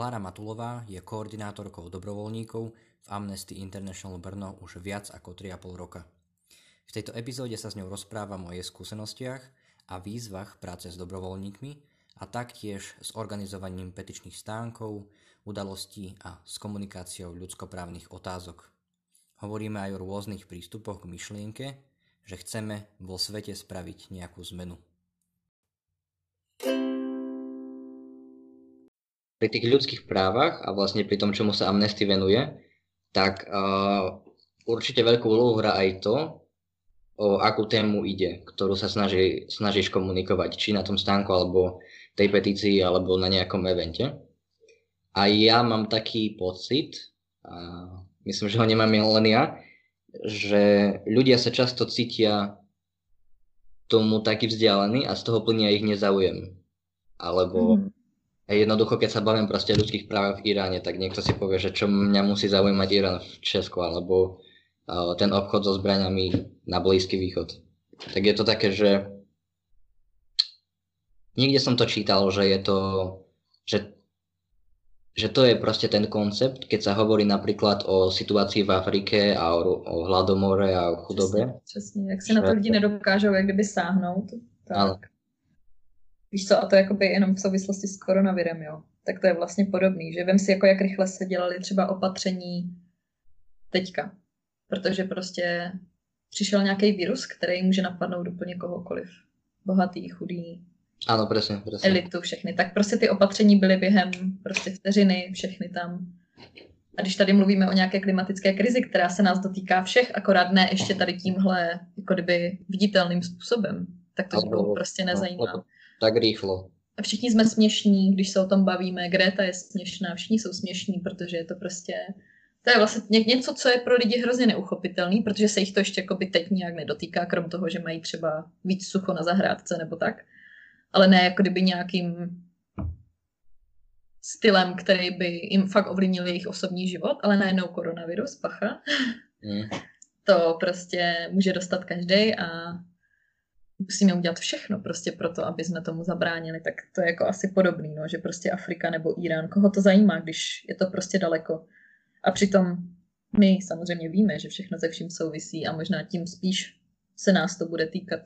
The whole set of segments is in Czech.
Klára Matulová je koordinátorkou dobrovoľníkov v Amnesty International Brno už viac ako 3,5 roka. V tejto epizóde sa s ňou rozprávam o jej skúsenostiach a výzvach práce s dobrovoľníkmi a taktiež s organizovaním petičných stánkov, udalostí a s komunikáciou ľudskoprávnych otázok. Hovoríme aj o rôznych prístupoch k myšlienke, že chceme vo svete spraviť nejakú zmenu. Pri tých ľudských právach a vlastne pri tom, čomu sa Amnesty venuje, tak uh, určite veľkú úlohu hrá aj to, o akú tému ide, ktorú sa snaží, snažíš komunikovať, či na tom stánku, alebo tej petícii, alebo na nejakom evente. A ja mám taký pocit, a myslím, že ho nemám len ja, že ľudia sa často cítia tomu taký vzdialení a z toho plnia ich nezaujem. Alebo mm jednoducho, keď sa bavím proste o ľudských právach v Iráne, tak niekto si povie, že čo mňa musí zaujímať Irán v Česku, alebo uh, ten obchod so zbraniami na Blízky východ. Tak je to také, že niekde som to čítal, že je to, že, že to je proste ten koncept, keď sa hovorí napríklad o situácii v Afrike a o, o hladomore a o chudobe. Přesně, přesně. jak si na to lidi nedokážou jak kdyby sáhnout. Tak. Ale Víš co, a to jakoby jenom v souvislosti s koronavirem, jo. Tak to je vlastně podobný, že vem si, jako jak rychle se dělali třeba opatření teďka. Protože prostě přišel nějaký virus, který může napadnout úplně kohokoliv. Bohatý, chudý, ano, přesně, přesně. elitu, všechny. Tak prostě ty opatření byly během prostě vteřiny, všechny tam. A když tady mluvíme o nějaké klimatické krizi, která se nás dotýká všech, akorát ne ještě tady tímhle jako kdyby viditelným způsobem, tak to no, prostě nezajímá. Tak rýchlo. A všichni jsme směšní, když se o tom bavíme. Greta je směšná, všichni jsou směšní, protože je to prostě... To je vlastně něco, co je pro lidi hrozně neuchopitelný, protože se jich to ještě jako teď nějak nedotýká, krom toho, že mají třeba víc sucho na zahrádce nebo tak. Ale ne jako kdyby nějakým stylem, který by jim fakt ovlivnil jejich osobní život, ale najednou koronavirus, pacha. Mm. To prostě může dostat každý a musíme udělat všechno prostě proto, aby jsme tomu zabránili, tak to je jako asi podobný, no, že prostě Afrika nebo Irán, koho to zajímá, když je to prostě daleko. A přitom my samozřejmě víme, že všechno ze vším souvisí a možná tím spíš se nás to bude týkat.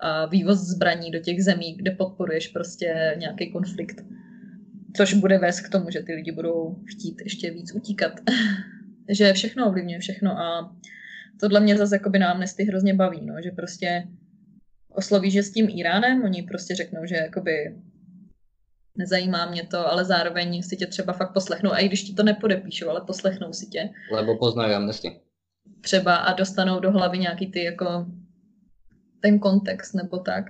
A vývoz zbraní do těch zemí, kde podporuješ prostě nějaký konflikt. Což bude vést k tomu, že ty lidi budou chtít ještě víc utíkat. že všechno ovlivňuje všechno a tohle mě zase jako by na Amnesty hrozně baví, no, že prostě osloví, že s tím Iránem, oni prostě řeknou, že jakoby nezajímá mě to, ale zároveň si tě třeba fakt poslechnou, a i když ti to nepodepíšou, ale poslechnou si tě. Lebo poznají amnesty. Třeba a dostanou do hlavy nějaký ty jako ten kontext nebo tak.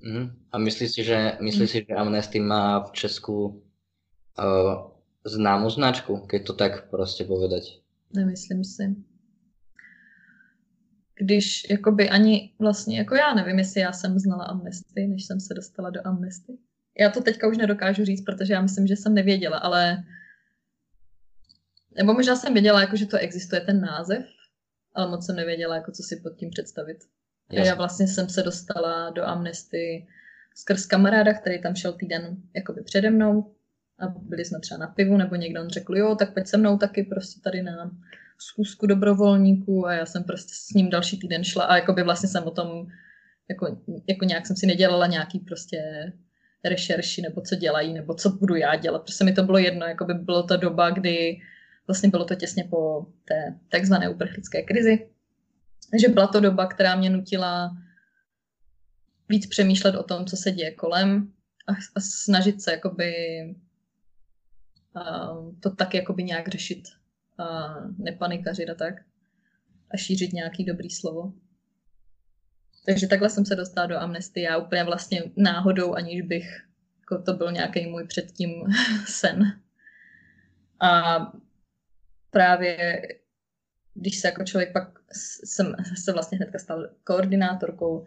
Mm. A myslíš si, že, myslíš si, že Amnesty má v Česku uh, známou značku, keď to tak prostě povedať? Nemyslím si když jakoby ani vlastně, jako já nevím, jestli já jsem znala Amnesty, než jsem se dostala do Amnesty. Já to teďka už nedokážu říct, protože já myslím, že jsem nevěděla, ale nebo možná jsem věděla, jako, že to existuje ten název, ale moc jsem nevěděla, jako, co si pod tím představit. Jasně. Já vlastně jsem se dostala do Amnesty skrz kamaráda, který tam šel týden jakoby přede mnou a byli jsme třeba na pivu, nebo někdo on řekl, jo, tak pojď se mnou taky prostě tady na schůzku dobrovolníků a já jsem prostě s ním další týden šla a jako by vlastně jsem o tom, jako, jako nějak jsem si nedělala nějaký prostě rešerši nebo co dělají, nebo co budu já dělat. Prostě mi to bylo jedno, jako by bylo ta doba, kdy vlastně bylo to těsně po té takzvané uprchlické krizi. Takže byla to doba, která mě nutila víc přemýšlet o tom, co se děje kolem a, a snažit se jakoby uh, to tak jakoby nějak řešit a nepanikařit a tak. A šířit nějaký dobrý slovo. Takže takhle jsem se dostala do Amnesty. Já úplně vlastně náhodou, aniž bych, jako to byl nějaký můj předtím sen. A právě když se jako člověk pak jsem se vlastně hnedka stal koordinátorkou,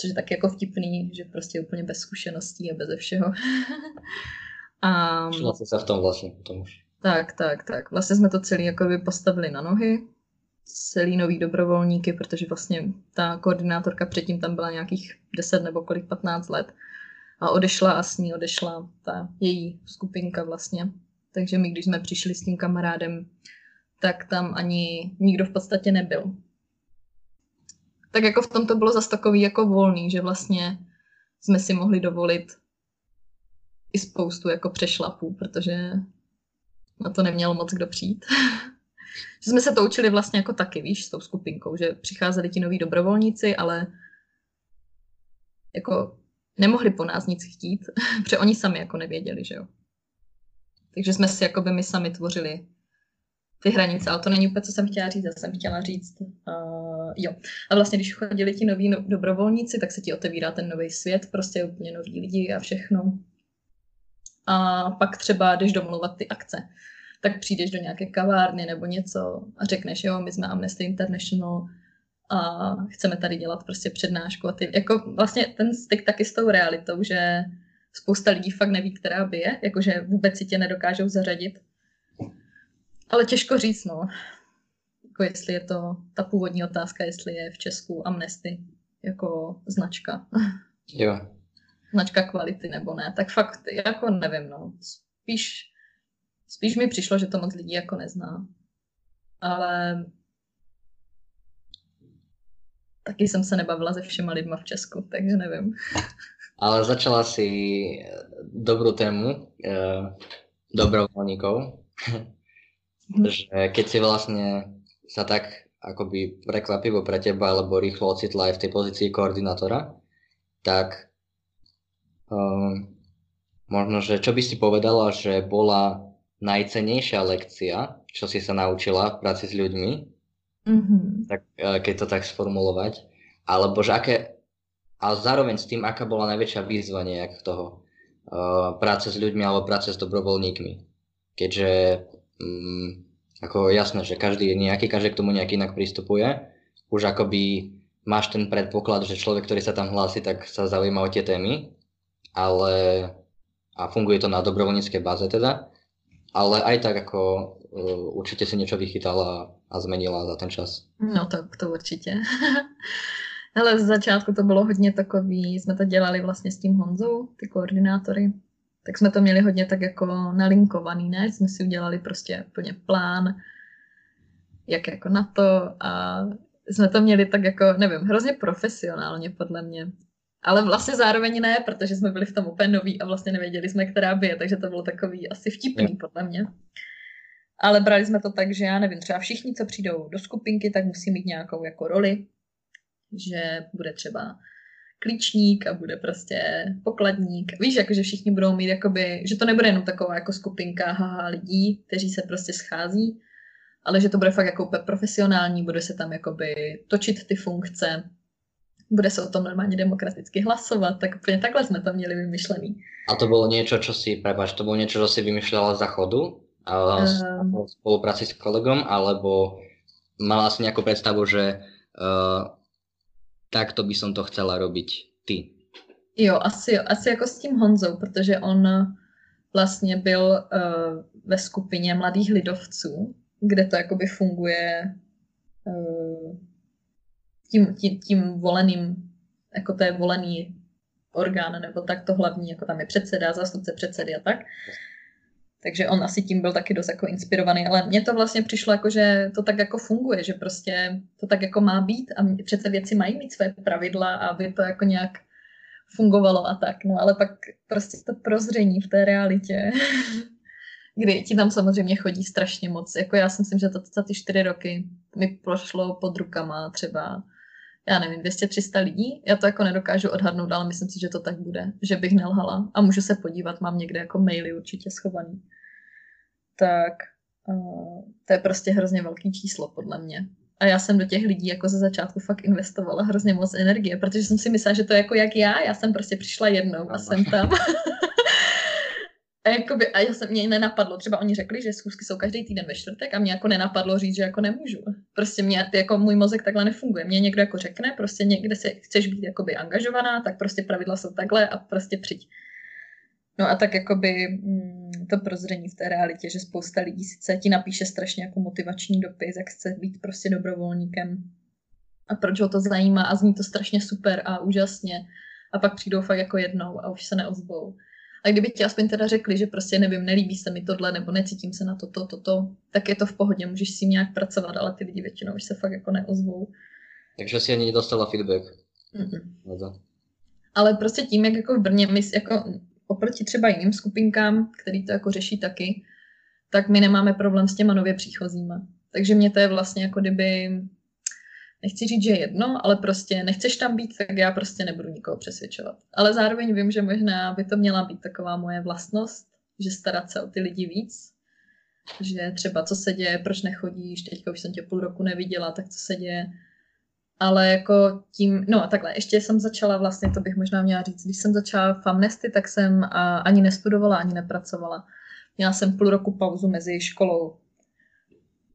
což je tak jako vtipný, že prostě úplně bez zkušeností a bez všeho. a... Šla se v tom vlastně potom už. Tak, tak, tak. Vlastně jsme to celý jako by postavili na nohy. Celý nový dobrovolníky, protože vlastně ta koordinátorka předtím tam byla nějakých 10 nebo kolik, 15 let. a odešla a s ní odešla ta její skupinka vlastně. Takže my, když jsme přišli s tím kamarádem, tak tam ani nikdo v podstatě nebyl. Tak jako v tom to bylo zase takový jako volný, že vlastně jsme si mohli dovolit i spoustu jako přešlapů, protože na to nemělo moc kdo přijít. že jsme se to učili vlastně jako taky, víš, s tou skupinkou, že přicházeli ti noví dobrovolníci, ale jako nemohli po nás nic chtít, protože oni sami jako nevěděli, že jo. Takže jsme si jako by my sami tvořili ty hranice, ale to není úplně, co jsem chtěla říct. Já jsem chtěla říct, uh, jo. A vlastně, když chodili ti noví no, dobrovolníci, tak se ti otevírá ten nový svět, prostě úplně noví lidi a všechno. A pak třeba, když domluvat ty akce, tak přijdeš do nějaké kavárny nebo něco a řekneš, jo, my jsme Amnesty International a chceme tady dělat prostě přednášku. A ty, jako vlastně ten styk taky s tou realitou, že spousta lidí fakt neví, která by je, jakože vůbec si tě nedokážou zařadit. Ale těžko říct, no. Jako jestli je to ta původní otázka, jestli je v Česku Amnesty jako značka. Jo. Značka kvality nebo ne. Tak fakt, jako nevím, no. Spíš, spíš mi přišlo, že to moc lidí jako nezná. Ale taky jsem se nebavila se všema lidma v Česku, takže nevím. Ale začala si dobrou tému eh, dobrovoľníkov. Mhm. že keď si vlastne sa tak akoby prekvapivo pre teba alebo rýchlo ocitla aj v tej pozícii koordinátora, tak um, možno, že čo by si povedala, že bola najcenejšia lekcia, čo si sa naučila v práci s ľuďmi, mm-hmm. tak, e, keď to tak sformulovať, alebo že aké, a zároveň s tým, aká bola najväčšia výzva nejak toho uh, práce s ľuďmi alebo práce s dobrovoľníkmi. Keďže um, ako jasné, že každý nejaký, každý k tomu nejak inak pristupuje. Už akoby máš ten predpoklad, že človek, ktorý sa tam hlási, tak sa zaujíma o tie témy, ale a funguje to na dobrovoľníckej báze teda, ale aj tak ako uh, určite si niečo vychytala a zmenila za ten čas. No to, to určitě. Ale z začátku to bylo hodně takový, jsme to dělali vlastně s tím Honzou, ty koordinátory, tak jsme to měli hodně tak jako nalinkovaný, ne? Jsme si udělali prostě úplně plán, jak jako na to a jsme to měli tak jako, nevím, hrozně profesionálně podle mě. Ale vlastně zároveň ne, protože jsme byli v tom úplně noví a vlastně nevěděli jsme, která by je, takže to bylo takový asi vtipný podle mě. Ale brali jsme to tak, že já nevím, třeba všichni, co přijdou do skupinky, tak musí mít nějakou jako roli, že bude třeba klíčník a bude prostě pokladník. Víš, jako, že všichni budou mít, jakoby, že to nebude jenom taková jako skupinka haha lidí, kteří se prostě schází, ale že to bude fakt jako profesionální, bude se tam jakoby točit ty funkce, bude se o tom normálně demokraticky hlasovat, tak úplně takhle jsme to měli vymyšlený. A to bylo něco, co si, prepáč, to bylo něco, co si vymýšlela za chodu? Um, spolupráci s kolegom, alebo mala si nějakou představu, že uh, takto by som to chcela robiť ty. Jo, asi, asi jako s tím Honzou, protože on vlastně byl uh, ve skupině mladých lidovců, kde to jakoby funguje uh, tím, tím, tím voleným, jako to je volený orgán, nebo tak to hlavní, jako tam je předseda, zástupce předsedy a tak. Takže on asi tím byl taky dost jako inspirovaný, ale mně to vlastně přišlo jako, že to tak jako funguje, že prostě to tak jako má být a přece věci mají mít své pravidla, aby to jako nějak fungovalo a tak. No ale pak prostě to prozření v té realitě, kdy ti tam samozřejmě chodí strašně moc. Jako já si myslím, že to za ty čtyři roky mi prošlo pod rukama třeba já nevím, 200-300 lidí. Já to jako nedokážu odhadnout, ale myslím si, že to tak bude, že bych nelhala. A můžu se podívat, mám někde jako maily určitě schovaný. Tak uh, to je prostě hrozně velký číslo podle mě. A já jsem do těch lidí jako ze začátku fakt investovala hrozně moc energie, protože jsem si myslela, že to je jako jak já. Já jsem prostě přišla jednou a jsem tam. A, jakoby, a já jsem, mě nenapadlo, třeba oni řekli, že schůzky jsou každý týden ve čtvrtek a mě jako nenapadlo říct, že jako nemůžu. Prostě mě, jako můj mozek takhle nefunguje. Mě někdo jako řekne, prostě někde se chceš být jakoby angažovaná, tak prostě pravidla jsou takhle a prostě přijď. No a tak jakoby mm, to prozření v té realitě, že spousta lidí sice ti napíše strašně jako motivační dopis, jak chce být prostě dobrovolníkem a proč ho to zajímá a zní to strašně super a úžasně a pak přijdou fakt jako jednou a už se neozvou. A kdyby ti aspoň teda řekli, že prostě nevím, nelíbí se mi tohle, nebo necítím se na toto, toto, to, tak je to v pohodě, můžeš si nějak pracovat, ale ty lidi většinou už se fakt jako neozvou. Takže si ani nedostala feedback. Mm-mm. Ale prostě tím, jak jako v Brně, my jako oproti třeba jiným skupinkám, který to jako řeší taky, tak my nemáme problém s těma nově příchozíma. Takže mě to je vlastně jako kdyby, nechci říct, že jedno, ale prostě nechceš tam být, tak já prostě nebudu nikoho přesvědčovat. Ale zároveň vím, že možná by to měla být taková moje vlastnost, že starat se o ty lidi víc, že třeba co se děje, proč nechodíš, teďka už jsem tě půl roku neviděla, tak co se děje. Ale jako tím, no a takhle, ještě jsem začala vlastně, to bych možná měla říct, když jsem začala v Amnesty, tak jsem ani nestudovala, ani nepracovala. Měla jsem půl roku pauzu mezi školou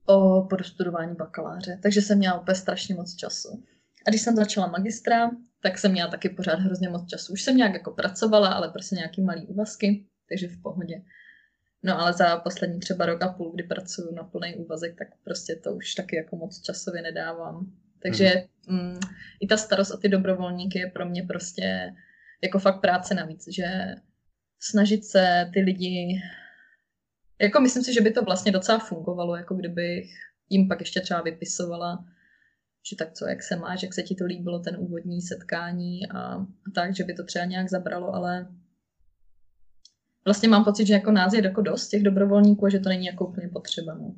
o podostudování bakaláře, takže jsem měla úplně strašně moc času. A když jsem začala magistra, tak jsem měla taky pořád hrozně moc času. Už jsem nějak jako pracovala, ale prostě nějaký malý úvazky, takže v pohodě. No ale za poslední třeba rok a půl, kdy pracuji na plný úvazek, tak prostě to už taky jako moc časově nedávám. Takže hmm. mm, i ta starost o ty dobrovolníky je pro mě prostě jako fakt práce navíc, že snažit se ty lidi jako myslím si, že by to vlastně docela fungovalo, jako kdybych jim pak ještě třeba vypisovala, že tak co, jak se máš, jak se ti to líbilo, ten úvodní setkání a, a tak, že by to třeba nějak zabralo, ale vlastně mám pocit, že jako nás je jako dost těch dobrovolníků a že to není jako úplně potřeba. No.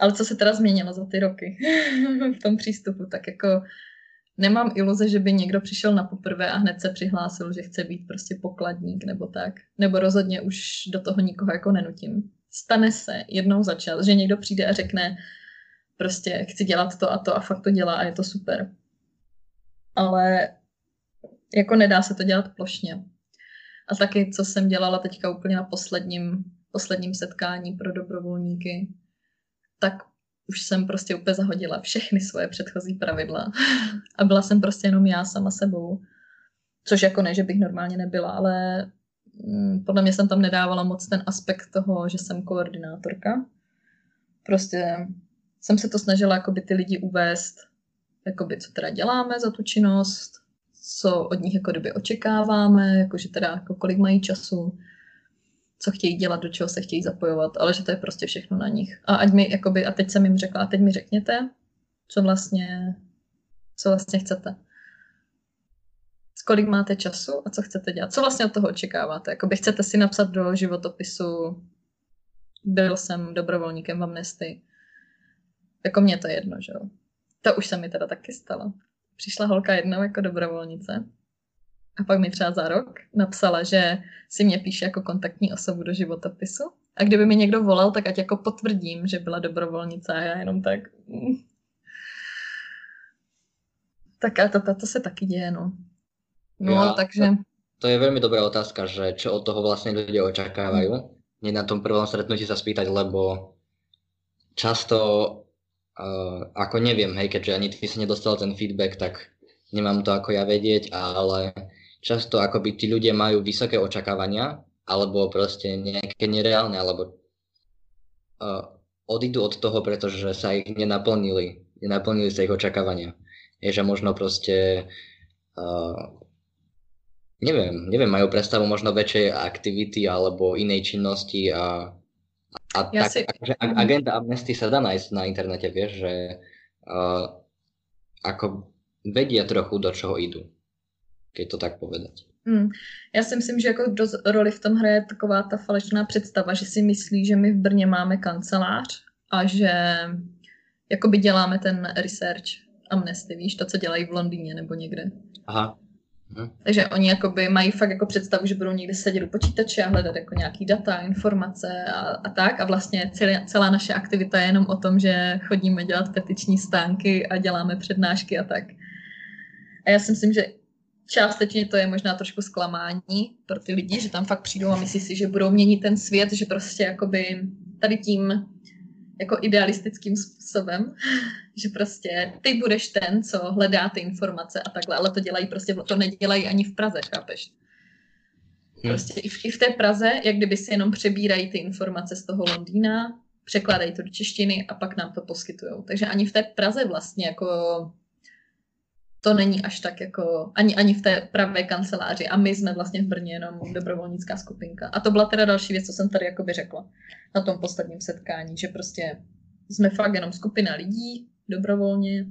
Ale co se teda změnilo za ty roky v tom přístupu, tak jako nemám iluze, že by někdo přišel na poprvé a hned se přihlásil, že chce být prostě pokladník nebo tak. Nebo rozhodně už do toho nikoho jako nenutím stane se jednou za čas, že někdo přijde a řekne prostě chci dělat to a to a fakt to dělá a je to super. Ale jako nedá se to dělat plošně. A taky, co jsem dělala teďka úplně na posledním, posledním setkání pro dobrovolníky, tak už jsem prostě úplně zahodila všechny svoje předchozí pravidla. A byla jsem prostě jenom já sama sebou. Což jako ne, že bych normálně nebyla, ale podle mě jsem tam nedávala moc ten aspekt toho, že jsem koordinátorka. Prostě jsem se to snažila jakoby ty lidi uvést, jakoby, co teda děláme za tu činnost, co od nich jako kdyby očekáváme, jakože teda jako kolik mají času, co chtějí dělat, do čeho se chtějí zapojovat, ale že to je prostě všechno na nich. A ať mi, jakoby, a teď jsem jim řekla, a teď mi řekněte, co vlastně, co vlastně chcete kolik máte času a co chcete dělat. Co vlastně od toho očekáváte? Jakoby chcete si napsat do životopisu byl jsem dobrovolníkem v Amnesty. Jako mě to je jedno, že jo. To už se mi teda taky stalo. Přišla holka jednou jako dobrovolnice a pak mi třeba za rok napsala, že si mě píše jako kontaktní osobu do životopisu. A kdyby mi někdo volal, tak ať jako potvrdím, že byla dobrovolnice a já jenom tak... Mm. Tak a to, to, to se taky děje, no. No, ja, takže... To je veľmi dobrá otázka, že čo od toho vlastne ľudia očakávajú. Nie na tom prvom stretnutí sa spýtať, lebo často, uh, ako neviem, hej, keďže ani ty si nedostal ten feedback, tak nemám to ako ja vedieť, ale často akoby tí ľudia majú vysoké očakávania, alebo proste nejaké nereálne, alebo uh, odídu od toho, pretože sa ich nenaplnili, nenaplnili sa ich očakávania. Je, že možno proste uh, neviem, neviem, majú predstavu možno väčšej aktivity alebo inej činnosti a, a ja tak, si... akože agenda Amnesty sa dá nájsť na internete, vieš, že uh, ako vedia trochu, do čoho idú, keď to tak povedať. Hmm. Já si myslím, že jako do roli v tom hraje taková ta falešná představa, že si myslí, že my v Brně máme kancelář a že jakoby děláme ten research Amnesty, víš, to, co dělají v Londýně nebo někde. Aha. Hmm. Takže oni jakoby mají fakt jako představu, že budou někde sedět u počítače a hledat jako nějaký data, informace a, a tak. A vlastně celé, celá naše aktivita je jenom o tom, že chodíme dělat petiční stánky a děláme přednášky a tak. A já si myslím, že částečně to je možná trošku zklamání pro ty lidi, že tam fakt přijdou a myslí si, že budou měnit ten svět, že prostě jakoby tady tím jako idealistickým způsobem, že prostě ty budeš ten, co hledá ty informace a takhle, ale to dělají prostě, to nedělají ani v Praze, chápeš? Hm. Prostě i v, i v té Praze, jak kdyby si jenom přebírají ty informace z toho Londýna, překládají to do češtiny a pak nám to poskytují. Takže ani v té Praze vlastně jako to není až tak jako ani, ani v té pravé kanceláři a my jsme vlastně v Brně jenom dobrovolnická skupinka. A to byla teda další věc, co jsem tady jakoby řekla na tom posledním setkání, že prostě jsme fakt jenom skupina lidí dobrovolně,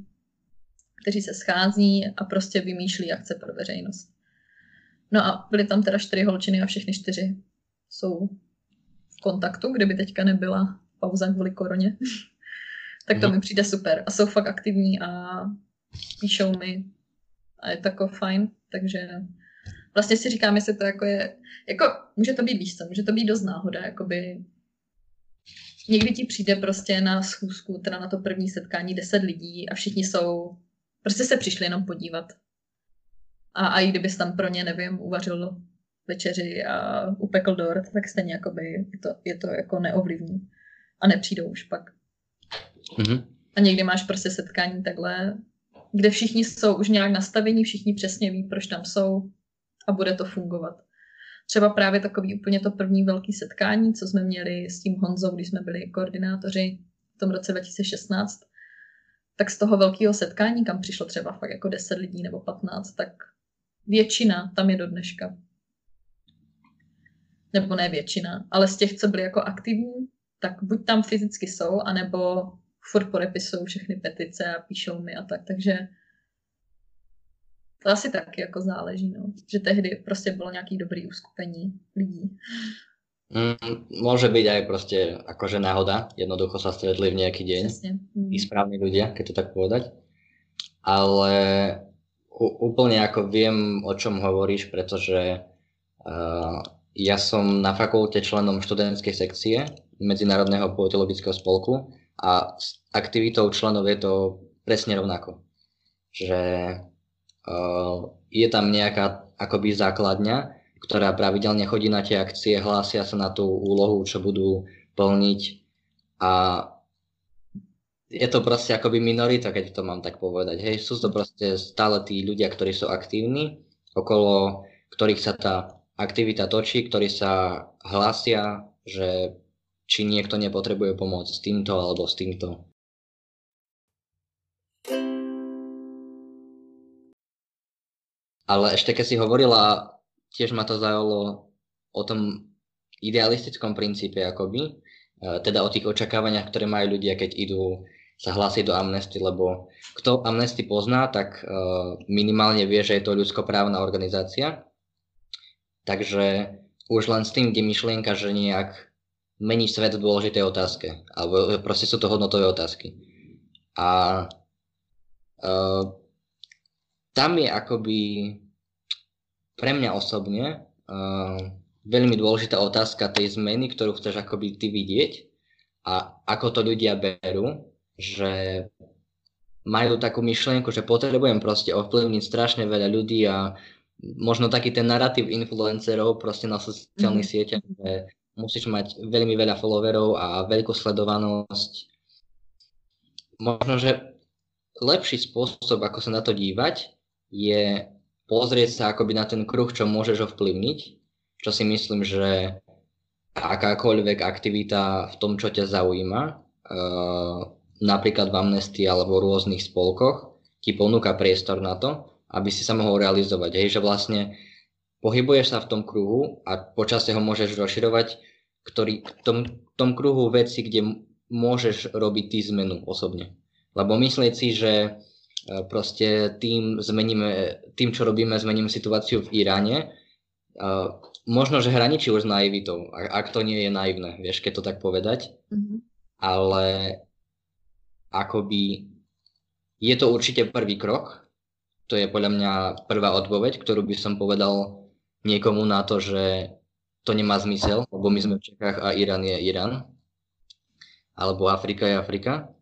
kteří se schází a prostě vymýšlí akce pro veřejnost. No a byly tam teda čtyři holčiny a všechny čtyři jsou v kontaktu, kdyby teďka nebyla pauza kvůli koroně. tak to mm. mi přijde super. A jsou fakt aktivní a píšou mi a je to jako fajn, takže vlastně si říkám, jestli to jako je, jako může to být víc, může to být dost náhoda, jakoby někdy ti přijde prostě na schůzku, teda na to první setkání deset lidí a všichni jsou, prostě se přišli jenom podívat. A, a i kdybys tam pro ně, nevím, uvařil večeři a upekl dort, tak stejně jakoby je to, je to jako neovlivní. A nepřijdou už pak. Mm-hmm. A někdy máš prostě setkání takhle, kde všichni jsou už nějak nastavení, všichni přesně ví, proč tam jsou a bude to fungovat. Třeba právě takový úplně to první velký setkání, co jsme měli s tím Honzou, když jsme byli koordinátoři v tom roce 2016, tak z toho velkého setkání, kam přišlo třeba fakt jako 10 lidí nebo 15, tak většina tam je do dneška. Nebo ne většina, ale z těch, co byli jako aktivní, tak buď tam fyzicky jsou, anebo furt podepisují všechny petice a píšou mi a tak, takže to asi taky jako záleží, no. Že tehdy prostě bylo nějaký dobrý uskupení lidí. Mm, môže byť aj proste akože náhoda, jednoducho sa stretli v nejaký deň mm. i správni ľudia, keď to tak povedať. Ale úplne ako viem, o čom hovoríš, pretože uh, ja som na fakulte členom študentskej sekcie Medzinárodného politologického spolku a s aktivitou členov je to presne rovnako. Že uh, je tam nejaká akoby základňa, ktorá pravidelne chodí na tie akcie, hlásia sa na tú úlohu, čo budú plniť a je to proste akoby minorita, keď to mám tak povedať. Hej, sú to proste stále tí ľudia, ktorí sú aktívni, okolo ktorých sa tá aktivita točí, ktorí sa hlásia, že či niekto nepotrebuje pomoc s týmto alebo s týmto. Ale ešte keď si hovorila, tiež ma to zaujalo o tom idealistickom princípe akoby, e, teda o tých očakávaniach, ktoré majú ľudia, keď idú sa hlásiť do Amnesty, lebo kto Amnesty pozná, tak e, minimálne vie, že je to ľudskoprávna organizácia. Takže už len s tým, kde myšlienka, že nejak mení svet v dôležitej otázke. Alebo proste sú to hodnotové otázky. A uh, tam je akoby pre mňa osobne uh, veľmi dôležitá otázka tej zmeny, ktorú chceš akoby ty vidieť a ako to ľudia berú, že majú takú myšlienku, že potrebujem proste ovplyvniť strašne veľa ľudí a možno taký ten narratív influencerov proste na sociálnych mm. sieťach, že musíš mať veľmi veľa followerov a veľkú sledovanosť. Možno, že lepší spôsob, ako sa na to dívať, je pozrieť sa akoby na ten kruh, čo môžeš ovplyvniť, čo si myslím, že akákoľvek aktivita v tom, čo ťa zaujíma, uh, napríklad v Amnesty alebo v rôznych spolkoch, ti ponúka priestor na to, aby si sa mohol realizovať. Hej, že vlastne pohybuješ sa v tom kruhu a počasie ho môžeš rozširovať, ktorý, v tom, tom kruhu veci, kde môžeš robiť ty zmenu osobne. Lebo myslieť si, že e, proste tým zmeníme, tým, čo robíme, zmeníme situáciu v Iráne, uh, možno, že hraničí už s naivitou, ak to nie je naivné, vieš, keď to tak povedať, mm-hmm. ale akoby je to určite prvý krok, to je podľa mňa prvá odpoveď, ktorú by som povedal niekomu na to, že to nemá zmysel, lebo my sme v Čechách a Irán je Irán, alebo Afrika je Afrika.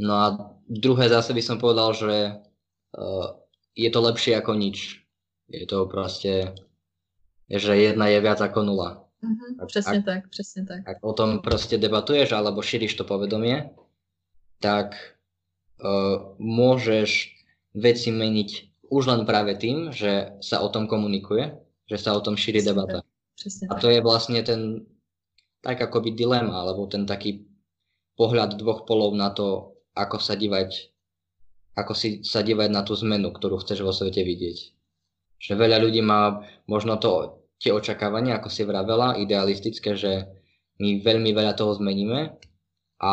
No a druhé zase by som povedal, že uh, je to lepšie ako nič. Je to proste, že jedna je viac ako nula. Mm-hmm, přesně ak, tak, přesně tak. Ak o tom proste debatuješ alebo šíriš to povedomie, tak uh, môžeš veci meniť už len práve tým, že sa o tom komunikuje že sa o tom šíri Přesně debata. Přesně a to je vlastne ten tak akoby dilema, alebo ten taký pohľad dvoch polov na to, ako sa dívať ako si sa dívať na tú zmenu, ktorú chceš vo svete vidieť. Že veľa ľudí má možno to, tie očakávania, ako si vravela, idealistické, že my veľmi veľa toho zmeníme a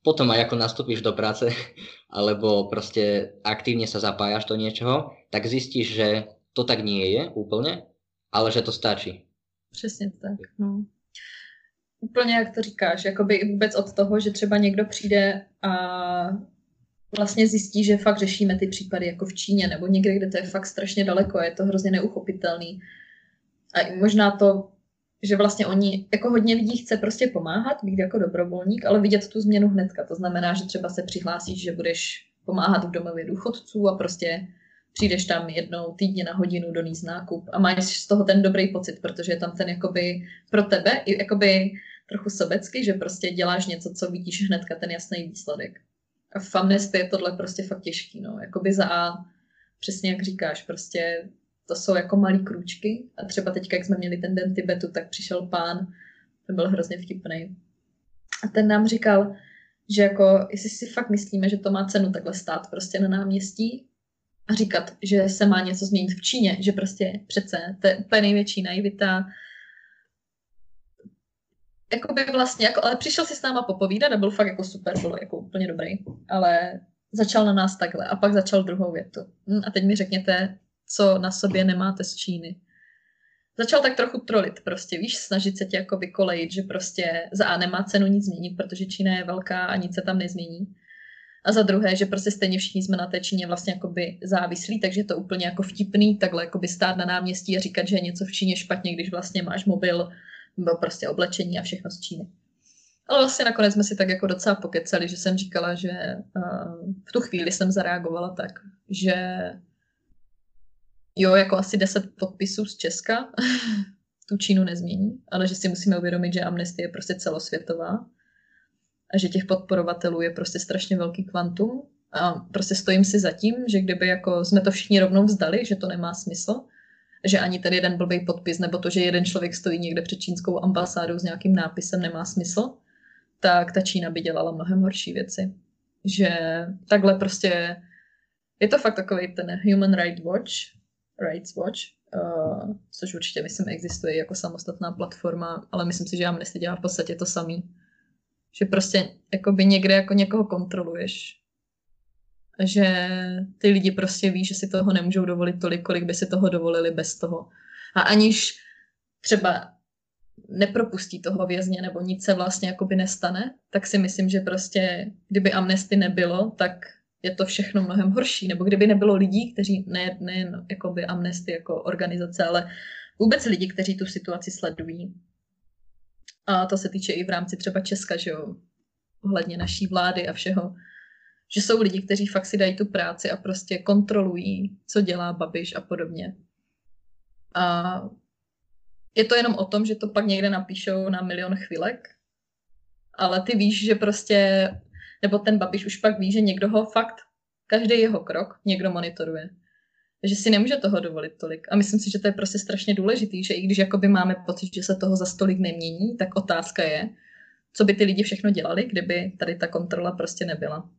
potom aj ako nastúpiš do práce, alebo proste aktívne sa zapájaš do niečoho, tak zistíš, že to tak nie je úplně, ale že to stačí. Přesně tak, no. Úplně jak to říkáš, jakoby i vůbec od toho, že třeba někdo přijde a vlastně zjistí, že fakt řešíme ty případy jako v Číně nebo někde, kde to je fakt strašně daleko, je to hrozně neuchopitelný. A i možná to, že vlastně oni, jako hodně lidí chce prostě pomáhat, být jako dobrovolník, ale vidět tu změnu hnedka. To znamená, že třeba se přihlásíš, že budeš pomáhat v domově důchodců a prostě přijdeš tam jednou týdně na hodinu do nákup a máš z toho ten dobrý pocit, protože je tam ten jakoby pro tebe i jakoby trochu sobecky, že prostě děláš něco, co vidíš hnedka ten jasný výsledek. A v Amnesty je tohle prostě fakt těžký, no. Jakoby za A, přesně jak říkáš, prostě to jsou jako malý krůčky a třeba teď, jak jsme měli ten den Tibetu, tak přišel pán, ten byl hrozně vtipný. A ten nám říkal, že jako, jestli si fakt myslíme, že to má cenu takhle stát prostě na náměstí říkat, že se má něco změnit v Číně, že prostě přece to je úplně největší naivita. Jakoby vlastně, jako, ale přišel si s náma popovídat a byl fakt jako super, byl jako úplně dobrý, ale začal na nás takhle a pak začal druhou větu. Hm, a teď mi řekněte, co na sobě nemáte z Číny. Začal tak trochu trolit prostě, víš, snažit se tě jako vykolejit, že prostě za A nemá cenu nic změnit, protože Čína je velká a nic se tam nezmění. A za druhé, že prostě stejně všichni jsme na té Číně vlastně jakoby závislí, takže je to úplně jako vtipný takhle jakoby stát na náměstí a říkat, že je něco v Číně špatně, když vlastně máš mobil, nebo prostě oblečení a všechno z Číny. Ale vlastně nakonec jsme si tak jako docela pokecali, že jsem říkala, že uh, v tu chvíli jsem zareagovala tak, že jo, jako asi 10 podpisů z Česka tu Čínu nezmění, ale že si musíme uvědomit, že amnestie je prostě celosvětová a že těch podporovatelů je prostě strašně velký kvantum a prostě stojím si za tím, že kdyby jako jsme to všichni rovnou vzdali, že to nemá smysl, že ani ten jeden blbý podpis nebo to, že jeden člověk stojí někde před čínskou ambasádou s nějakým nápisem nemá smysl, tak ta Čína by dělala mnohem horší věci. Že takhle prostě je to fakt takový ten Human Rights Watch, Rights Watch, uh, což určitě myslím existuje jako samostatná platforma, ale myslím si, že Amnesty dělá v podstatě to samý že prostě jakoby někde jako někoho kontroluješ. Že ty lidi prostě ví, že si toho nemůžou dovolit tolik, kolik by si toho dovolili bez toho. A aniž třeba nepropustí toho vězně nebo nic se vlastně jakoby nestane, tak si myslím, že prostě kdyby amnesty nebylo, tak je to všechno mnohem horší. Nebo kdyby nebylo lidí, kteří ne, nejen jakoby amnesty jako organizace, ale vůbec lidi, kteří tu situaci sledují, a to se týče i v rámci třeba Česka, že jo, ohledně naší vlády a všeho, že jsou lidi, kteří fakt si dají tu práci a prostě kontrolují, co dělá Babiš a podobně. A je to jenom o tom, že to pak někde napíšou na milion chvílek, ale ty víš, že prostě, nebo ten Babiš už pak ví, že někdo ho fakt, každý jeho krok někdo monitoruje že si nemůže toho dovolit tolik. A myslím si, že to je prostě strašně důležitý, že i když jakoby máme pocit, že se toho za stolik nemění, tak otázka je, co by ty lidi všechno dělali, kdyby tady ta kontrola prostě nebyla.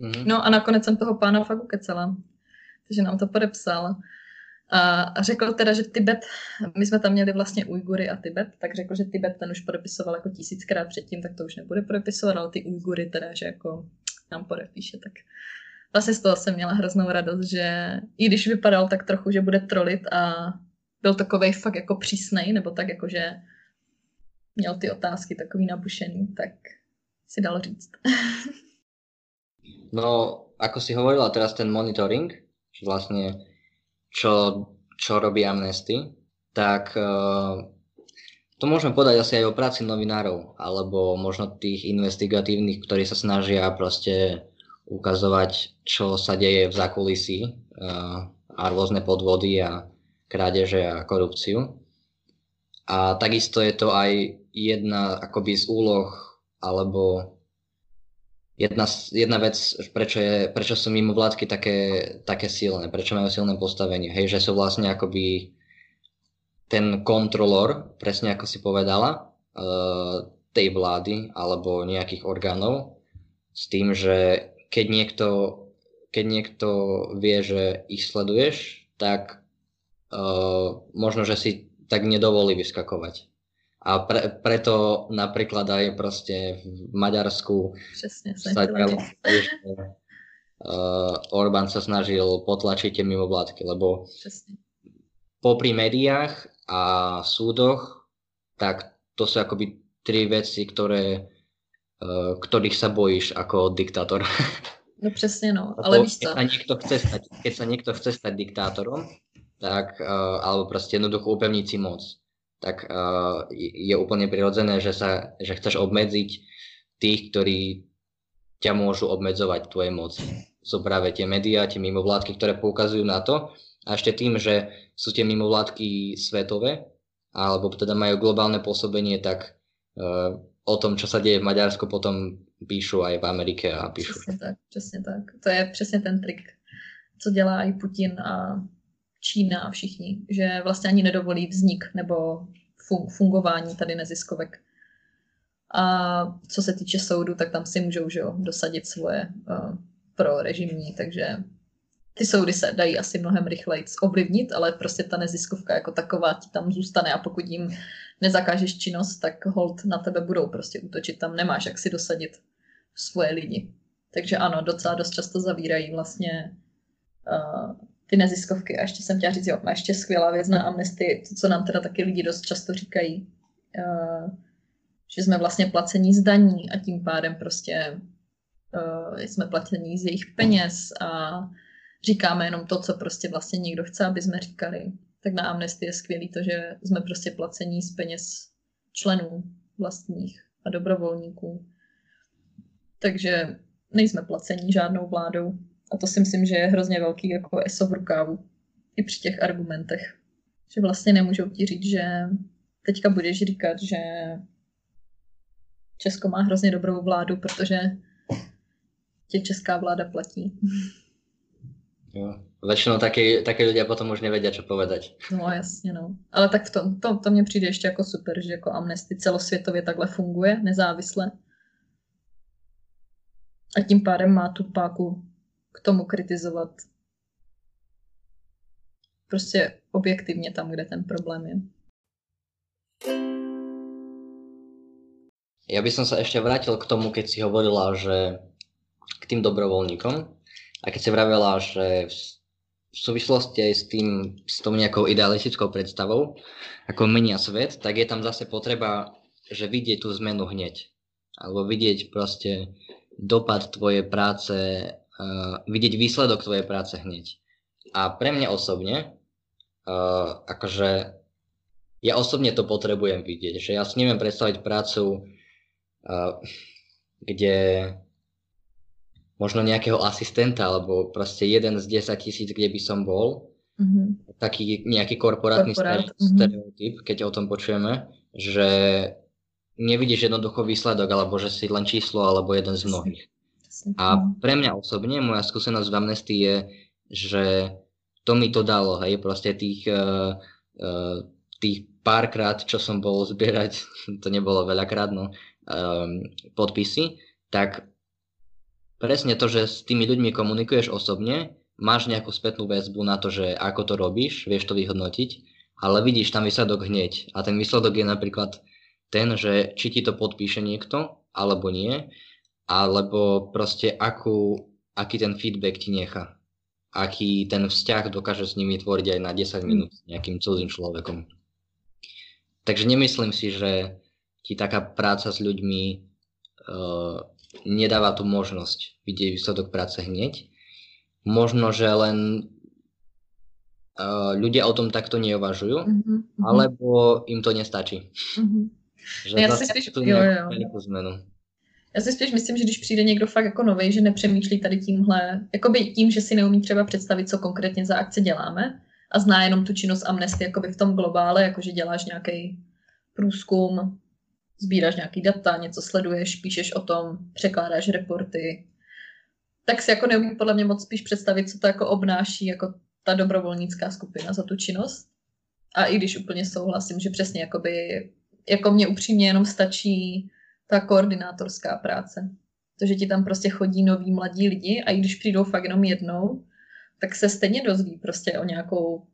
Mm-hmm. No a nakonec jsem toho pána fakt ukecala, takže nám to podepsal. A řekl teda, že Tibet, my jsme tam měli vlastně Ujgury a Tibet, tak řekl, že Tibet ten už podepisoval jako tisíckrát předtím, tak to už nebude podepisovat, ale ty Ujgury teda, že jako nám podepíše, tak vlastně z toho jsem měla hroznou radost, že i když vypadal tak trochu, že bude trolit a byl takový fakt jako přísnej, nebo tak jako, že měl ty otázky takový nabušený, tak si dal říct. no, ako si hovorila teraz ten monitoring, že vlastne čo, čo robí Amnesty, tak uh, to môžeme podať asi aj o práci novinárov, alebo možno tých investigatívnych, ktorí sa snažia proste ukazovať, čo sa deje v zákulisí uh, a rôzne podvody a krádeže a korupciu. A takisto je to aj jedna akoby z úloh, alebo jedna, jedna vec, prečo, je, prečo sú mimo vládky také, také silné, prečo majú silné postavenie. Hej, že sú vlastne akoby ten kontrolor, presne ako si povedala, uh, tej vlády alebo nejakých orgánov, s tým, že keď niekto keď niekto vie, že ich sleduješ, tak uh, možno, že si tak nedovolí vyskakovať. A pre, preto napríklad aj proste v Maďarsku Přesne, sa že uh, Orbán sa snažil potlačiť tie mimovládky, lebo Přesne. popri médiách a súdoch, tak to sú akoby tri veci, ktoré, ktorých sa bojíš ako diktátor. No přesně no, ale víš co? Keď sa niekto chce stať, keď sa niekto chce stať diktátorom, tak, uh, alebo proste jednoducho upevniť si moc, tak uh, je úplne prirodzené, že, sa, že chceš obmedziť tých, ktorí ťa môžu obmedzovať tvoje moci. Sú práve tie médiá, tie mimovládky, ktoré poukazujú na to. A ešte tým, že sú tie mimovládky svetové, alebo teda majú globálne pôsobenie, tak uh, o tom, čo sa deje v Maďarsku, potom píšu aj v Amerike a píšu. Přesně tak, přesně tak. To je přesně ten trik, co dělá i Putin a Čína a všichni, že vlastně ani nedovolí vznik nebo fungování tady neziskovek. A co se týče soudu, tak tam si můžou že jo, dosadit svoje uh, pro režimní, takže ty soudy se dají asi mnohem rychleji ovlivnit, ale prostě ta neziskovka jako taková ti tam zůstane a pokud jim nezakážeš činnost, tak hold na tebe budou prostě útočit, tam nemáš jak si dosadit svoje lidi. Takže ano, docela dost často zavírají vlastně uh, ty neziskovky. A ještě jsem chtěla říct, jo, má ještě skvělá věc na Amnesty, to, co nám teda taky lidi dost často říkají, uh, že jsme vlastně placení z daní a tím pádem prostě uh, jsme placení z jejich peněz a říkáme jenom to, co prostě vlastně někdo chce, aby jsme říkali. Tak na Amnesty je skvělý to, že jsme prostě placení z peněz členů vlastních a dobrovolníků. Takže nejsme placení žádnou vládou, a to si myslím, že je hrozně velký jako ESO v rukávu. I při těch argumentech. Že vlastně nemůžou ti říct, že teďka budeš říkat, že Česko má hrozně dobrou vládu, protože tě česká vláda platí. Jo. Väčšinou taky, taky ľudia potom už nevedia, čo povedať. No jasně, no. Ale tak v tom, to, to mně přijde ještě jako super, že jako Amnesty celosvětově takhle funguje, nezávisle. A tím pádem má tu páku k tomu kritizovat prostě objektivně tam, kde ten problém je. Ja by som sa ešte vrátil k tomu, keď si hovorila, že k tým dobrovoľníkom a keď si vravela, že v súvislosti s tým, s tou nejakou idealistickou predstavou, ako menia svet, tak je tam zase potreba, že vidieť tú zmenu hneď. Alebo vidieť proste dopad tvojej práce uh, vidieť výsledok tvojej práce hneď. A pre mňa osobne, uh, akože ja osobne to potrebujem vidieť, že ja si neviem predstaviť prácu, uh, kde možno nejakého asistenta, alebo proste jeden z 10 tisíc, kde by som bol, mm-hmm. taký nejaký korporátny Korporát. Mhm. stereotyp, mm-hmm. keď o tom počujeme, že nevidíš jednoducho výsledok, alebo že si len číslo, alebo jeden z mnohých. A pre mňa osobne, moja skúsenosť v Amnesty je, že to mi to dalo, hej, proste tých, uh, uh, tých párkrát, čo som bol zbierať, to nebolo veľakrát, no, um, podpisy, tak presne to, že s tými ľuďmi komunikuješ osobne, máš nejakú spätnú väzbu na to, že ako to robíš, vieš to vyhodnotiť, ale vidíš tam výsledok hneď. A ten výsledok je napríklad ten, že či ti to podpíše niekto, alebo nie, alebo proste akú, aký ten feedback ti nechá. Aký ten vzťah dokáže s nimi tvoriť aj na 10 minút s nejakým cudzým človekom. Takže nemyslím si, že ti taká práca s ľuďmi uh, nedáva tú možnosť vidieť výsledok práce hneď. Možno, že len uh, ľudia o tom takto neuvažujú, mm-hmm. alebo im to nestačí. Mm-hmm. Že ja si spíš, jo, jo. zmenu. Já si spíš myslím, že když přijde někdo fakt jako nový, že nepřemýšlí tady tímhle, jakoby tím, že si neumí třeba představit, co konkrétně za akce děláme a zná jenom tu činnost Amnesty jakoby v tom globále, jakože děláš nějaký průzkum, sbíráš nějaký data, něco sleduješ, píšeš o tom, překládáš reporty, tak si jako neumí podle mě moc spíš představit, co to jako obnáší jako ta dobrovolnická skupina za tu činnost. A i když úplně souhlasím, že přesně jakoby, jako mě upřímně jenom stačí ta koordinátorská práce. To, že ti tam prostě chodí noví mladí lidi a i když přijdou fakt jenom jednou, tak se stejně dozví prostě o nějakou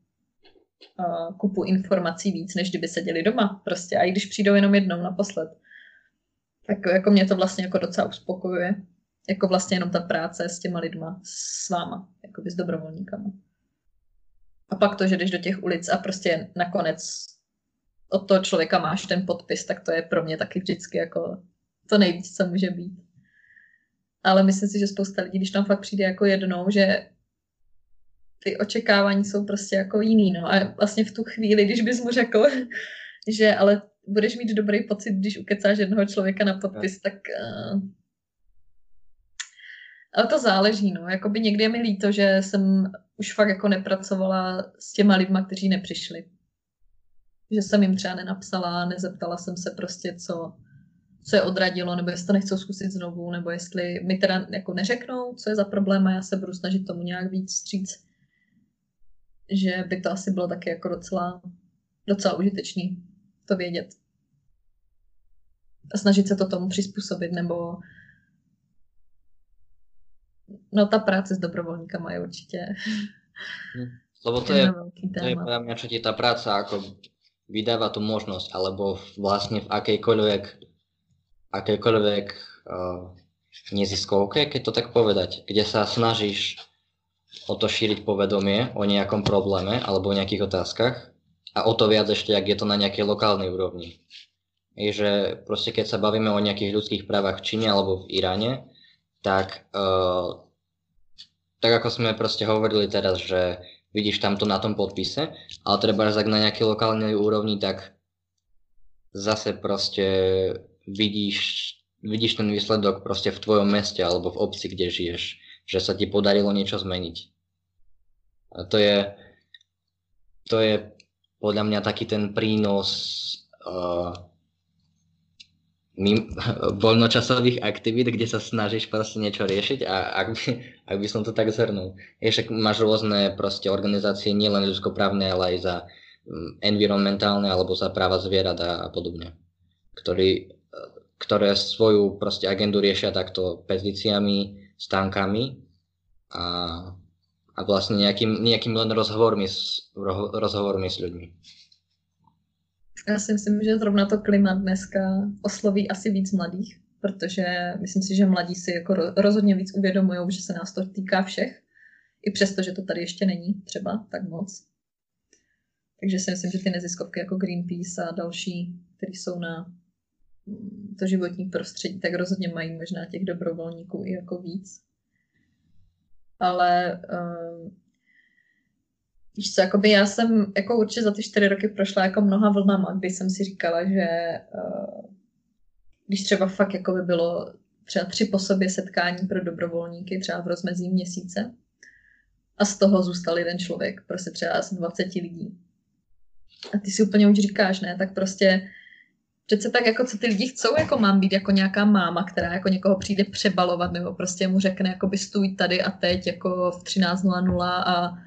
uh, kupu informací víc, než kdyby seděli doma prostě. A i když přijdou jenom jednou naposled, tak jako mě to vlastně jako docela uspokojuje. Jako vlastně jenom ta práce s těma lidma, s váma, jako s dobrovolníkama. A pak to, že jdeš do těch ulic a prostě nakonec od toho člověka máš ten podpis, tak to je pro mě taky vždycky jako to nejvíc, co může být. Ale myslím si, že spousta lidí, když tam fakt přijde jako jednou, že ty očekávání jsou prostě jako jiný, no. A vlastně v tu chvíli, když bys mu řekl, že ale budeš mít dobrý pocit, když ukecáš jednoho člověka na podpis, tak uh, ale to záleží, no. Jakoby někdy je mi líto, že jsem už fakt jako nepracovala s těma lidma, kteří nepřišli. Že jsem jim třeba nenapsala, nezeptala jsem se prostě, co, co je odradilo, nebo jestli to nechcou zkusit znovu, nebo jestli mi teda jako neřeknou, co je za problém a já se budu snažit tomu nějak víc stříc. Že by to asi bylo taky jako docela, docela užitečný to vědět. A snažit se to tomu přizpůsobit, nebo No ta práce s dobrovolníkama je určitě... Hm. Lebo to je, to je podľa mňa, čo ti tá práca ako vydáva tú možnosť, alebo vlastne v akejkoľvek, akejkoľvek uh, neziskovke, keď to tak povedať, kde sa snažíš o to šíriť povedomie o nejakom probléme alebo o nejakých otázkach a o to viac ešte, ak je to na nejakej lokálnej úrovni. Je, že proste keď sa bavíme o nejakých ľudských právach v Číne alebo v Iráne, tak, uh, tak ako sme proste hovorili teraz, že vidíš tam to na tom podpise, ale treba ak na nejakej lokálnej úrovni, tak zase proste vidíš, vidíš ten výsledok proste v tvojom meste alebo v obci, kde žiješ, že sa ti podarilo niečo zmeniť. A to je, to je podľa mňa taký ten prínos uh, mým, voľnočasových aktivít, kde sa snažíš proste niečo riešiť a ak by, ak by som to tak zhrnul. Je máš rôzne proste organizácie, nielen ľudskoprávne, ale aj za mm, environmentálne alebo za práva zvierat a, a podobne, ktorý, ktoré svoju proste agendu riešia takto petíciami, stánkami a, a vlastne nejakým, nejakým len rozhovormi s, rozhovormi s ľuďmi. Já si myslím, že zrovna to klima dneska osloví asi víc mladých, protože myslím si, že mladí si jako rozhodně víc uvědomují, že se nás to týká všech, i přesto, že to tady ještě není třeba tak moc. Takže si myslím, že ty neziskovky jako Greenpeace a další, které jsou na to životní prostředí, tak rozhodně mají možná těch dobrovolníků i jako víc. Ale uh, Víš co, jakoby já jsem jako určitě za ty čtyři roky prošla jako mnoha vlnama, kdy jsem si říkala, že uh, když třeba fakt jako by bylo třeba tři po sobě setkání pro dobrovolníky, třeba v rozmezí měsíce, a z toho zůstal jeden člověk, prostě třeba z 20 lidí. A ty si úplně už říkáš, ne, tak prostě přece tak jako co ty lidi chcou, jako mám být jako nějaká máma, která jako někoho přijde přebalovat, nebo prostě mu řekne, jako by stůj tady a teď jako v 13.00 a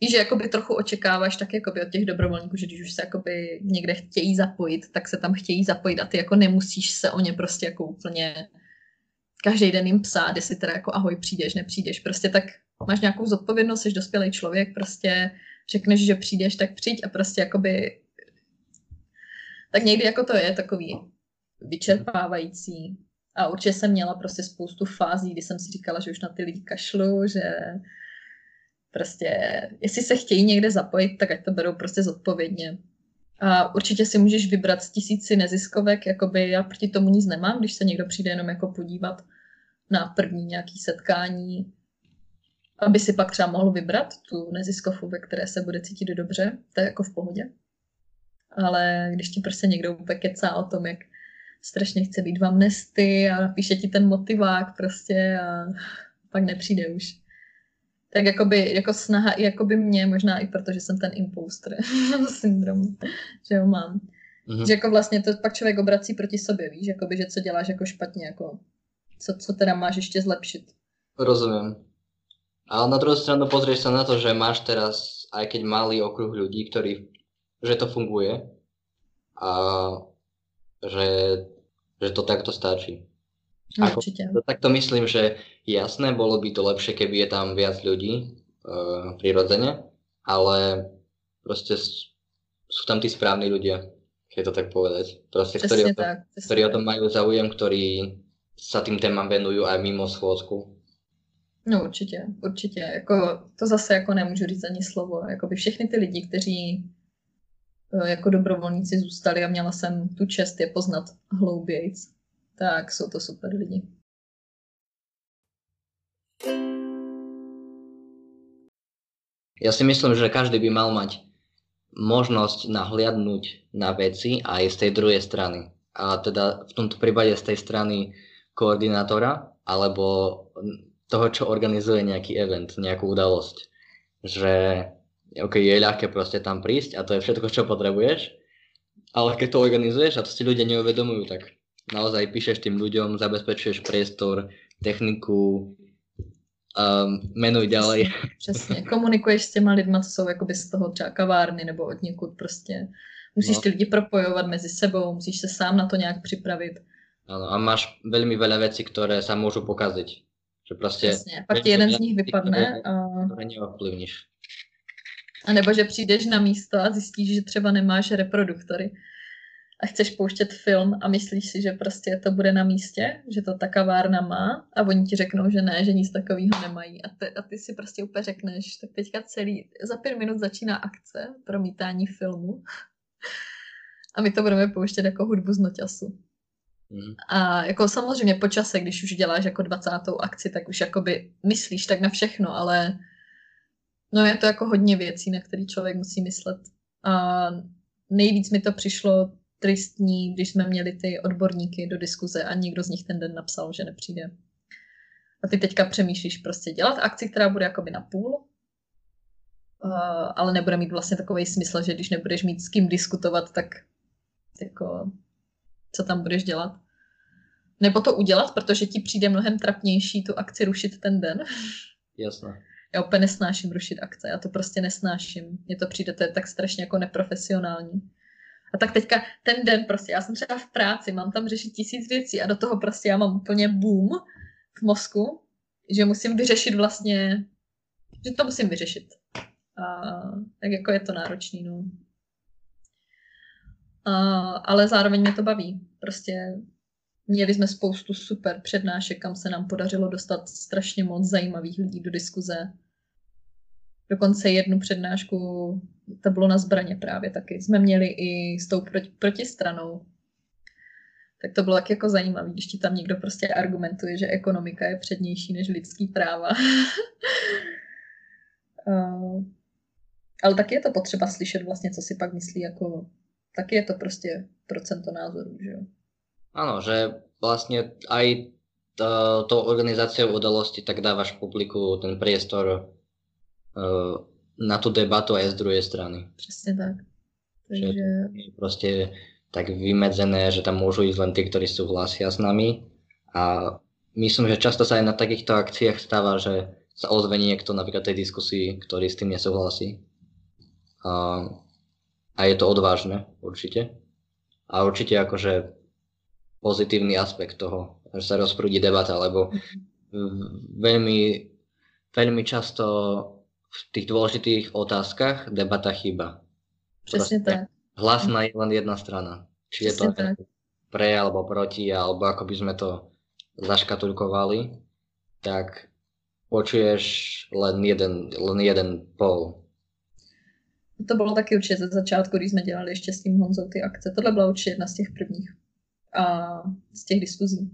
Víš, že jakoby trochu očekáváš tak jakoby od těch dobrovolníků, že když už se jakoby někde chtějí zapojit, tak se tam chtějí zapojit a ty jako nemusíš se o ně prostě jako úplně každý den jim psát, jestli teda jako ahoj přijdeš, nepřijdeš. Prostě tak máš nějakou zodpovědnost, jsi dospělý člověk, prostě řekneš, že přijdeš, tak přijď a prostě jakoby tak někdy jako to je takový vyčerpávající. A určitě jsem měla prostě spoustu fází, kdy jsem si říkala, že už na ty lidi kašlu, že Prostě, jestli se chtějí někde zapojit, tak ať to berou prostě zodpovědně. A určitě si můžeš vybrat z tisíci neziskovek, jakoby já proti tomu nic nemám, když se někdo přijde jenom jako podívat na první nějaký setkání, aby si pak třeba mohl vybrat tu neziskovku, ve které se bude cítit dobře, to je jako v pohodě. Ale když ti prostě někdo úplně kecá o tom, jak strašně chce být v amnesty a píše ti ten motivák prostě a pak nepřijde už tak jakoby, jako snaha i jakoby mě, možná i protože jsem ten imposter syndrom, že ho mám. Mm-hmm. Že jako vlastně to pak člověk obrací proti sobě, víš, jakoby, že co děláš jako špatně, jako co, co teda máš ještě zlepšit. Rozumím. Ale na druhou stranu pozrieš sa na to, že máš teraz, aj keď malý okruh ľudí, ktorý, že to funguje a že, že to takto stačí. No, Ako, určite. To, tak to myslím, že jasné, bolo by to lepšie, keby je tam viac ľudí uh, prirodzene, ale proste sú tam tí správni ľudia, keď to tak povedať. Proste, ktorí, o tom, tak, ktorí o tom majú záujem, ktorí sa tým témam venujú aj mimo schôzku. No určitě, určitě. Jako, to zase jako nemůžu říct ani slovo. Jakoby všechny ty lidi, kteří jako dobrovolníci zůstali a měla jsem tu čest je poznat hloubějc, tak jsou to super lidi. Ja si myslím, že každý by mal mať možnosť nahliadnúť na veci aj z tej druhej strany. A teda v tomto prípade z tej strany koordinátora alebo toho, čo organizuje nejaký event, nejakú udalosť. Že okay, je ľahké proste tam prísť a to je všetko, čo potrebuješ, ale keď to organizuješ a to si ľudia neuvedomujú, tak naozaj píšeš tým ľuďom, zabezpečuješ priestor, techniku, um, menuj ďalej. Přesně, komunikuješ s těma lidma, co jsou jakoby z toho třeba kavárny nebo od někud prostě. Musíš no. ty lidi propojovat mezi sebou, musíš se sám na to nějak připravit. Ano, a máš veľmi veľa vecí, ktoré sa môžu pokaziť. Že proste... Jasně, pak ti jeden z nich vypadne a... Ktoré neovplyvníš. A nebo že přijdeš na místo a zjistíš, že třeba nemáš reproduktory a chceš pouštět film a myslíš si, že prostě to bude na místě, že to ta kavárna má a oni ti řeknou, že ne, že nic takového nemají a ty, a ty si prostě úplně řekneš, tak teďka celý, za pět minut začíná akce promítání filmu a my to budeme pouštět jako hudbu z noťasu. Mm. A jako samozřejmě po čase, když už děláš jako 20. akci, tak už jakoby myslíš tak na všechno, ale no je to jako hodně věcí, na který člověk musí myslet. A nejvíc mi to přišlo tristní, když jsme měli ty odborníky do diskuze a někdo z nich ten den napsal, že nepřijde. A ty teďka přemýšlíš prostě dělat akci, která bude jakoby na půl, ale nebude mít vlastně takový smysl, že když nebudeš mít s kým diskutovat, tak jako co tam budeš dělat. Nebo to udělat, protože ti přijde mnohem trapnější tu akci rušit ten den. Jasné. Já úplně nesnáším rušit akce, já to prostě nesnáším. Mně to přijde, to je tak strašně jako neprofesionální. A tak teďka ten den prostě, já jsem třeba v práci, mám tam řešit tisíc věcí a do toho prostě já mám úplně boom v mozku, že musím vyřešit vlastně, že to musím vyřešit. A tak jako je to náročný, no. A, ale zároveň mě to baví. Prostě měli jsme spoustu super přednášek, kam se nám podařilo dostat strašně moc zajímavých lidí do diskuze. Dokonce jednu přednášku, to bylo na zbraně právě taky, jsme měli i s tou proti, protistranou. Tak to bylo tak jako zajímavé, když ti tam někdo prostě argumentuje, že ekonomika je přednější než lidský práva. uh, ale taky je to potřeba slyšet vlastně, co si pak myslí jako tak je to prostě procento názorů, že jo. Áno, že vlastne aj to, tou organizáciou udalosti tak dávaš publiku ten priestor uh, na tú debatu aj z druhej strany. Přesně tak. Takže... Že je proste tak vymedzené, že tam môžu ísť len tí, ktorí súhlasia s nami. A myslím, že často sa aj na takýchto akciách stáva, že sa ozve niekto napríklad tej diskusii, ktorý s tým nesúhlasí. A a je to odvážne, určite. A určite akože pozitívny aspekt toho, že sa rozprúdi debata, lebo veľmi, veľmi často v tých dôležitých otázkach debata chýba. Presne tak. Hlasná je len jedna strana. Či je to tak. pre alebo proti, alebo ako by sme to zaškatulkovali, tak počuješ len jeden, len jeden pol to bylo taky určitě ze začátku, když jsme dělali ještě s tím Honzou ty akce. Tohle byla určitě jedna z těch prvních a z těch diskuzí.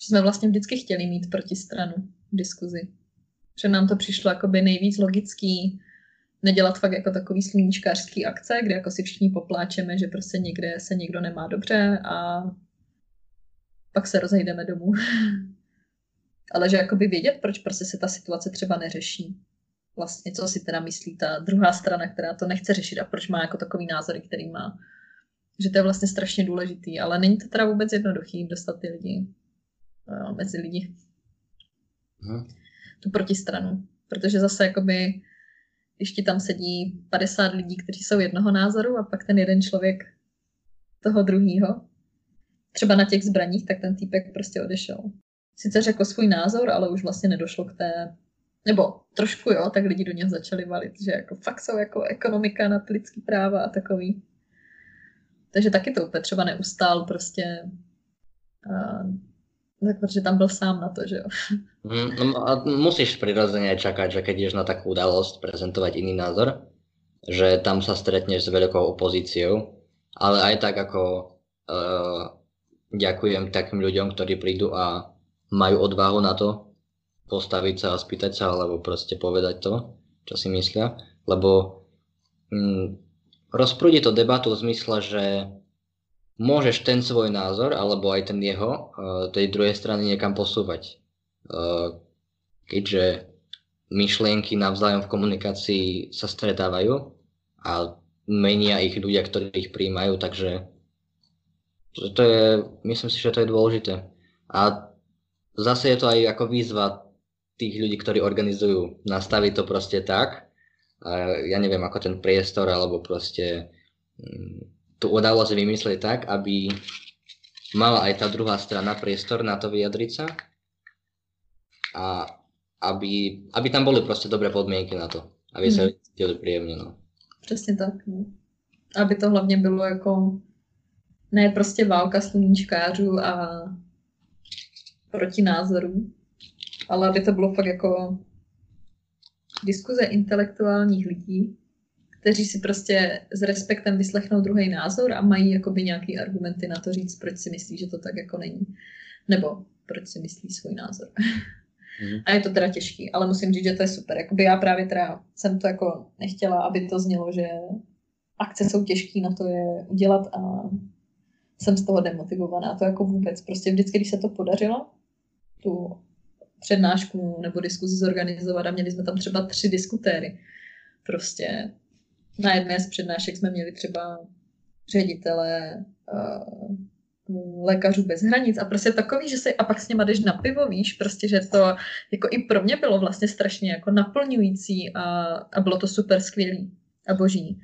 Že jsme vlastně vždycky chtěli mít protistranu v diskuzi. Že nám to přišlo jakoby nejvíc logický nedělat fakt jako takový sluníčkářský akce, kde jako si všichni popláčeme, že prostě někde se někdo nemá dobře a pak se rozejdeme domů. Ale že jakoby vědět, proč prostě se ta situace třeba neřeší vlastně, co si teda myslí ta druhá strana, která to nechce řešit a proč má jako takový názory, který má. Že to je vlastně strašně důležitý, ale není to teda vůbec jednoduchý dostat ty lidi uh, mezi lidi. Hmm. Tu protistranu. Protože zase jakoby, když ti tam sedí 50 lidí, kteří jsou jednoho názoru a pak ten jeden člověk toho druhýho, třeba na těch zbraních, tak ten týpek prostě odešel. Sice řekl svůj názor, ale už vlastně nedošlo k té, nebo trošku jo, tak lidi do něj začali valit, že jako fakt jsou jako ekonomika na lidský práva a takový. Takže taky to úplně třeba neustál prostě uh, tak protože tam byl sám na to, že jo. Mm, no, a musíš prirodzene čakať, že ideš na takú udalosť prezentovať iný názor, že tam sa stretneš s veľkou opozíciou, ale aj tak ako uh, ďakujem takým ľuďom, ktorí prídu a majú odvahu na to postaviť sa a spýtať sa, alebo proste povedať to, čo si myslia, lebo mm, rozprúdi to debatu v zmysle, že môžeš ten svoj názor, alebo aj ten jeho, eh, tej druhej strany niekam posúvať. Eh, keďže myšlienky navzájom v komunikácii sa stretávajú a menia ich ľudia, ktorí ich príjmajú, takže to je, myslím si, že to je dôležité. A zase je to aj ako výzva tých ľudí, ktorí organizujú, nastaviť to proste tak, a ja neviem, ako ten priestor, alebo proste mm, tú udalosť vymyslieť tak, aby mala aj tá druhá strana priestor na to vyjadriť sa a aby, aby tam boli proste dobré podmienky na to, aby sa mm. cítili príjemne. No. Přesně tak. No. Aby to hlavně bylo jako ne prostě válka sluníčkářů a proti názorů, ale aby to bylo fakt jako diskuze intelektuálních lidí, kteří si prostě s respektem vyslechnou druhý názor a mají jakoby nějaký argumenty na to říct, proč si myslí, že to tak jako není. Nebo proč si myslí svůj názor. Mm. A je to teda těžký, ale musím říct, že to je super. Jakoby já právě teda jsem to jako nechtěla, aby to znělo, že akce jsou těžký na to je udělat a jsem z toho demotivovaná. To jako vůbec. Prostě vždycky, když se to podařilo, tu přednášku nebo diskuzi zorganizovat a měli jsme tam třeba tři diskutéry. Prostě na jedné z přednášek jsme měli třeba ředitele uh, lékařů bez hranic a prostě takový, že si a pak s něma jdeš na pivo, víš, prostě, že to jako i pro mě bylo vlastně strašně jako naplňující a, a bylo to super skvělý a boží.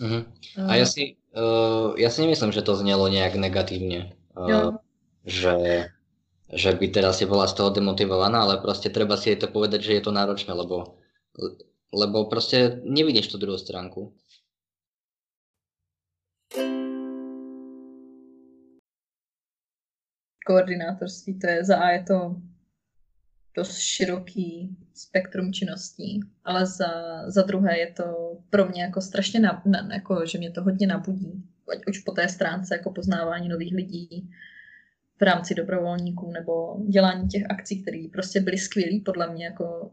Uh-huh. A já si, uh, já si nemyslím, že to znělo nějak negativně. Uh, že, že by teda si byla z toho demotivovaná, ale prostě treba si to povedať, že je to náročné, lebo lebo prostě nevidíš tu druhou stránku. Koordinátorství, to je za A je to dost široký spektrum činností, ale za, za druhé je to pro mě jako strašně, na, na, jako, že mě to hodně nabudí, ať už po té stránce jako poznávání nových lidí v rámci dobrovolníků nebo dělání těch akcí, které prostě byly skvělé podle mě jako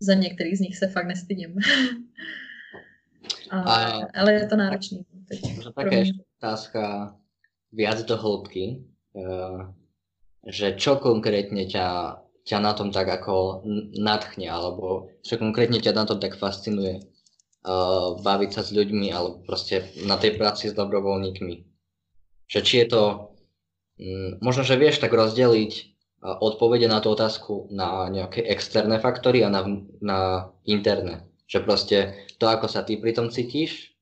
za některý z nich se fakt nestydím. a, a, ale je to náročný. Teď možno taká ešte otázka viac do hĺbky, uh, že čo konkrétne ťa, ťa na tom tak ako nadchne, alebo čo konkrétne ťa na tom tak fascinuje uh, baviť sa s ľuďmi, alebo proste na tej práci s dobrovoľníkmi. Že či je to, možno, že vieš tak rozdeliť odpovede na tú otázku na nejaké externé faktory a na, na interné. Že proste to, ako sa ty pri tom cítiš.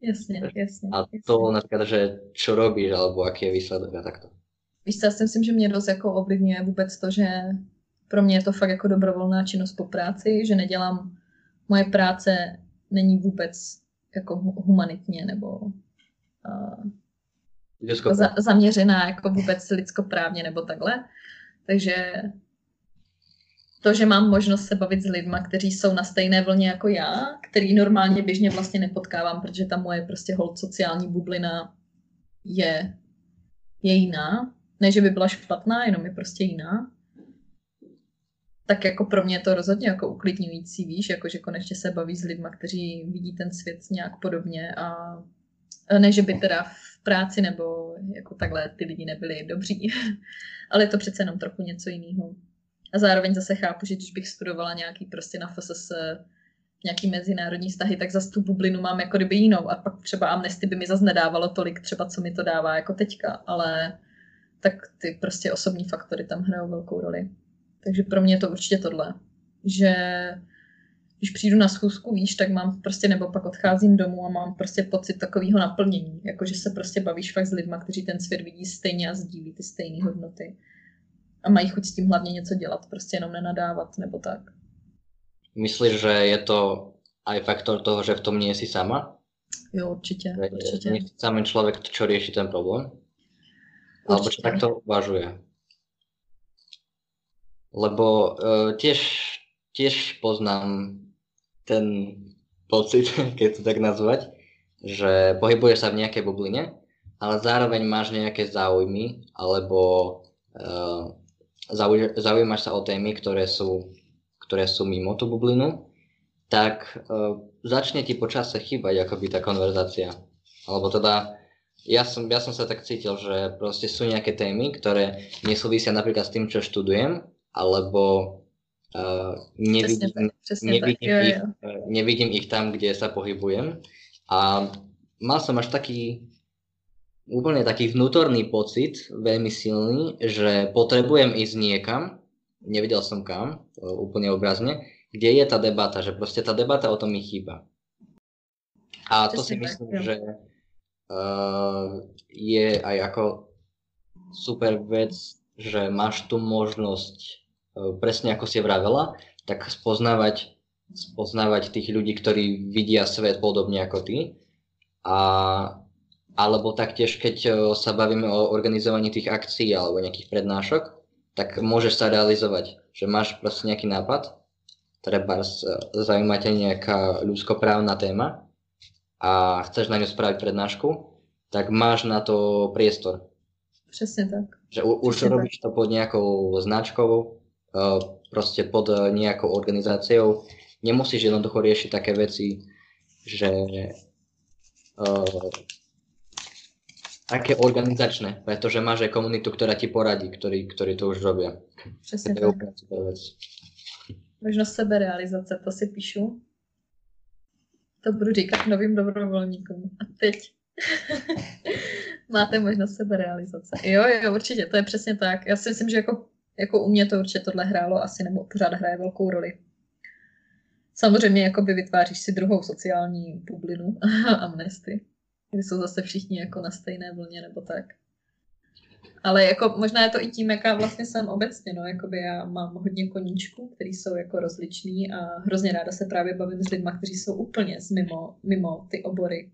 Jasne, jasne. A to napríklad, že čo robíš, alebo aký je výsledok a takto. Víš já si myslím, že mě dost jako ovlivňuje vůbec to, že pro mě je to fakt jako dobrovolná činnost po práci, že nedělám, moje práce není vůbec jako humanitně nebo uh, za, zaměřená jako vůbec lidskoprávně nebo takhle. Takže to, že mám možnost se bavit s lidmi, kteří jsou na stejné vlně jako já, který normálně běžně vlastně nepotkávám, protože ta moje prostě hold sociální bublina je, je jiná. Ne, že by byla špatná, jenom je prostě jiná. Tak jako pro mě je to rozhodně jako uklidňující, víš, jako že konečně se baví s lidmi, kteří vidí ten svět nějak podobně a ne, že by teda v práci nebo jako takhle ty lidi nebyli dobří, ale je to přece jenom trochu něco jiného. A zároveň zase chápu, že když bych studovala nějaký prostě na FSS nějaký mezinárodní vztahy, tak zase tu bublinu mám jako kdyby jinou a pak třeba Amnesty by mi zase nedávalo tolik třeba, co mi to dává jako teďka, ale tak ty prostě osobní faktory tam hrajou velkou roli. Takže pro mě je to určitě tohle, že když přijdu na schůzku, víš, tak mám prostě, nebo pak odcházím domů a mám prostě pocit takového naplnění, jako že se prostě bavíš fakt s lidma, kteří ten svět vidí stejně a sdílí ty stejné hodnoty. A mají chuť s tím hlavně něco dělat, prostě jenom nenadávat nebo tak. Myslíš, že je to aj faktor toho, že v tom nie si sama? Jo, určitě, že určitě. Nie si samý člověk, čo rieši ten problém? Alebo čo takto uvažuje? Lebo uh, tiež, tiež poznám ten pocit, keď to tak nazvať, že pohybuješ sa v nejakej bubline, ale zároveň máš nejaké záujmy, alebo uh, zaujímaš sa o témy, ktoré sú, ktoré sú mimo tú bublinu, tak uh, začne ti počase chýbať akoby tá konverzácia. Alebo teda, ja som, ja som sa tak cítil, že proste sú nejaké témy, ktoré nesúvisia napríklad s tým, čo študujem, alebo Uh, nevidím, přesně přesně nevidím, tak, ich, jo. nevidím ich tam, kde sa pohybujem. A mal som až taký úplne taký vnútorný pocit, veľmi silný, že potrebujem ísť niekam, nevidel som kam, úplne obrazne, kde je tá debata, že proste tá debata o tom mi chýba. A to si myslím, tak, že uh, je aj ako super vec, že máš tu možnosť E, presne ako si vravela, tak spoznávať, spoznávať tých ľudí, ktorí vidia svet podobne ako ty. A, alebo taktiež, keď e, sa bavíme o organizovaní tých akcií alebo nejakých prednášok, tak môžeš sa realizovať, že máš proste nejaký nápad, treba zaujíma ťa nejaká ľudskoprávna téma a chceš na ňu spraviť prednášku, tak máš na to priestor. Přesně tak. Že už Přesně robíš tak. to pod nejakou značkou, Eh, proste pod eh, nejakou organizáciou. Nemusíš jednoducho riešiť také veci, že uh, také organizačné, pretože máš aj komunitu, ktorá ti poradí, ktorí, ktorí to už robia. Přesně to je super. Možnost seberealizace, to si píšu. To budu říkat novým dobrovolníkům. A teď máte možnost seberealizace. Jo, jo, určitě, to je přesně tak. Já si myslím, že jako jako u mě to určitě tohle hrálo asi, nebo pořád hraje velkou roli. Samozřejmě jakoby vytváříš si druhou sociální bublinu amnesty, kdy jsou zase všichni jako na stejné vlně nebo tak. Ale jako možná je to i tím, jaká vlastně jsem obecně, no, jakoby já mám hodně koníčků, který jsou jako rozliční a hrozně ráda se právě bavím s lidmi, kteří jsou úplně z mimo, mimo ty obory,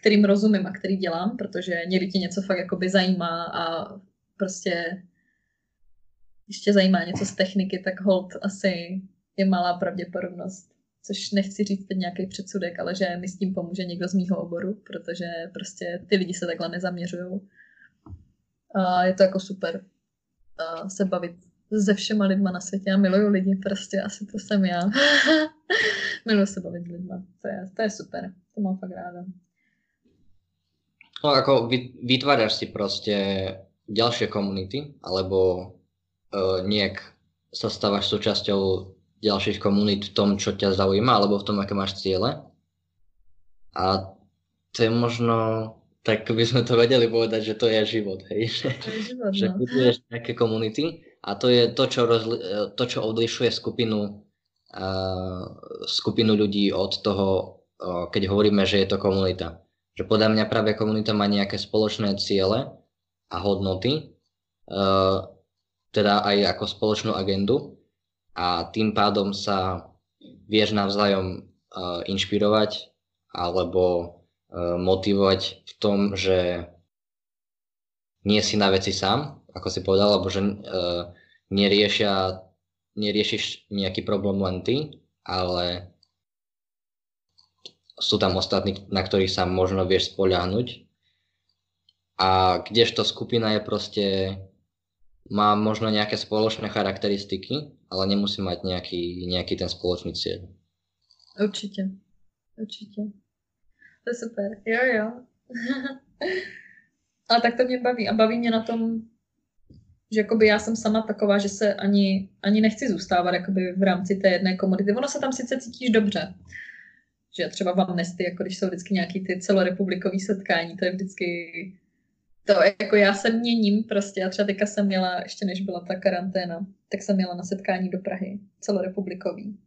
kterým rozumím a který dělám, protože někdy tě něco fakt jakoby zajímá a prostě když tě zajímá něco z techniky, tak hold asi je malá pravděpodobnost. Což nechci říct teď nějaký předsudek, ale že mi s tím pomůže někdo z mýho oboru, protože prostě ty lidi se takhle nezaměřují. A je to jako super a se bavit se všema lidma na světě. Já miluju lidi, prostě asi to jsem já. miluju se bavit s lidma. To je, to je super. To mám fakt ráda. No ako vytváraš si prostě ďalšie komunity, alebo nejak sa stávaš súčasťou ďalších komunít v tom, čo ťa zaujíma, alebo v tom, aké máš ciele. A to je možno, tak by sme to vedeli povedať, že to je život, hej. To je život, že no. buduješ nejaké komunity a to je to, čo, rozli- to, čo odlišuje skupinu, uh, skupinu ľudí od toho, uh, keď hovoríme, že je to komunita. Že podľa mňa práve komunita má nejaké spoločné ciele a hodnoty, uh, teda aj ako spoločnú agendu a tým pádom sa vieš navzájom uh, inšpirovať alebo uh, motivovať v tom, že nie si na veci sám, ako si povedal, alebo že uh, neriešia, neriešiš nejaký problém len ty, ale sú tam ostatní, na ktorých sa možno vieš spoľahnúť. A kdežto skupina je proste má možno nejaké spoločné charakteristiky, ale nemusí mať nejaký, nejaký ten spoločný cieľ. Určitě. Určitě. To je super. Jo, jo. ale tak to mě baví. A baví mě na tom, že jakoby já jsem sama taková, že se ani, ani nechci zůstávat jakoby v rámci té jedné komunity. Ono se tam sice cítíš dobře. Že třeba v Amnesty, jako když jsou vždycky nějaký ty celorepublikový setkání, to je vždycky to jako já se měním prostě. Já třeba teďka jsem měla, ještě než byla ta karanténa, tak jsem měla na setkání do Prahy, celorepublikový.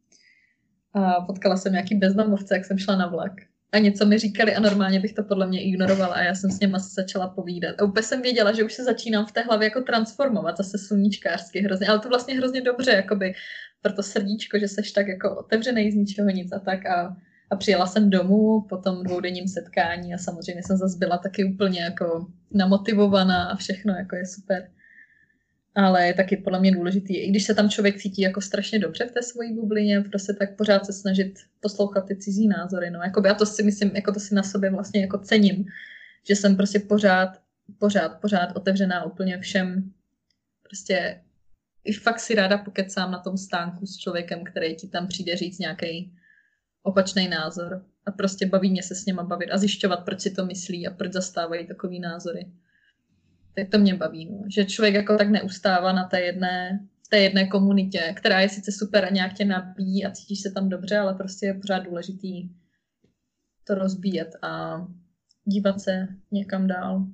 a potkala jsem nějaký beznamovce, jak jsem šla na vlak. A něco mi říkali a normálně bych to podle mě ignorovala a já jsem s něma začala povídat. A úplně jsem věděla, že už se začínám v té hlavě jako transformovat, zase sluníčkářsky hrozně, ale to vlastně hrozně dobře, jakoby pro to srdíčko, že seš tak jako otevřený z ničeho nic a tak a, a přijela jsem domů po tom dvoudenním setkání a samozřejmě jsem zase byla taky úplně jako namotivovaná a všechno jako je super. Ale je taky podle mě důležitý, i když se tam člověk cítí jako strašně dobře v té svojí bublině, prostě tak pořád se snažit poslouchat ty cizí názory, no, jakoby, já to si myslím, jako to si na sobě vlastně jako cením, že jsem prostě pořád, pořád, pořád otevřená úplně všem, prostě i fakt si ráda pokecám na tom stánku s člověkem, který ti tam přijde říct nějaký opačný názor a prostě baví mě se s něma bavit a zjišťovat, proč si to myslí a proč zastávají takový názory tak to mě baví, no. že člověk jako tak neustává na té jedné, té jedné komunitě, která je sice super a nějak tě nabíjí a cítíš se tam dobře, ale prostě je pořád důležitý to rozbíjet a dívat se někam dál.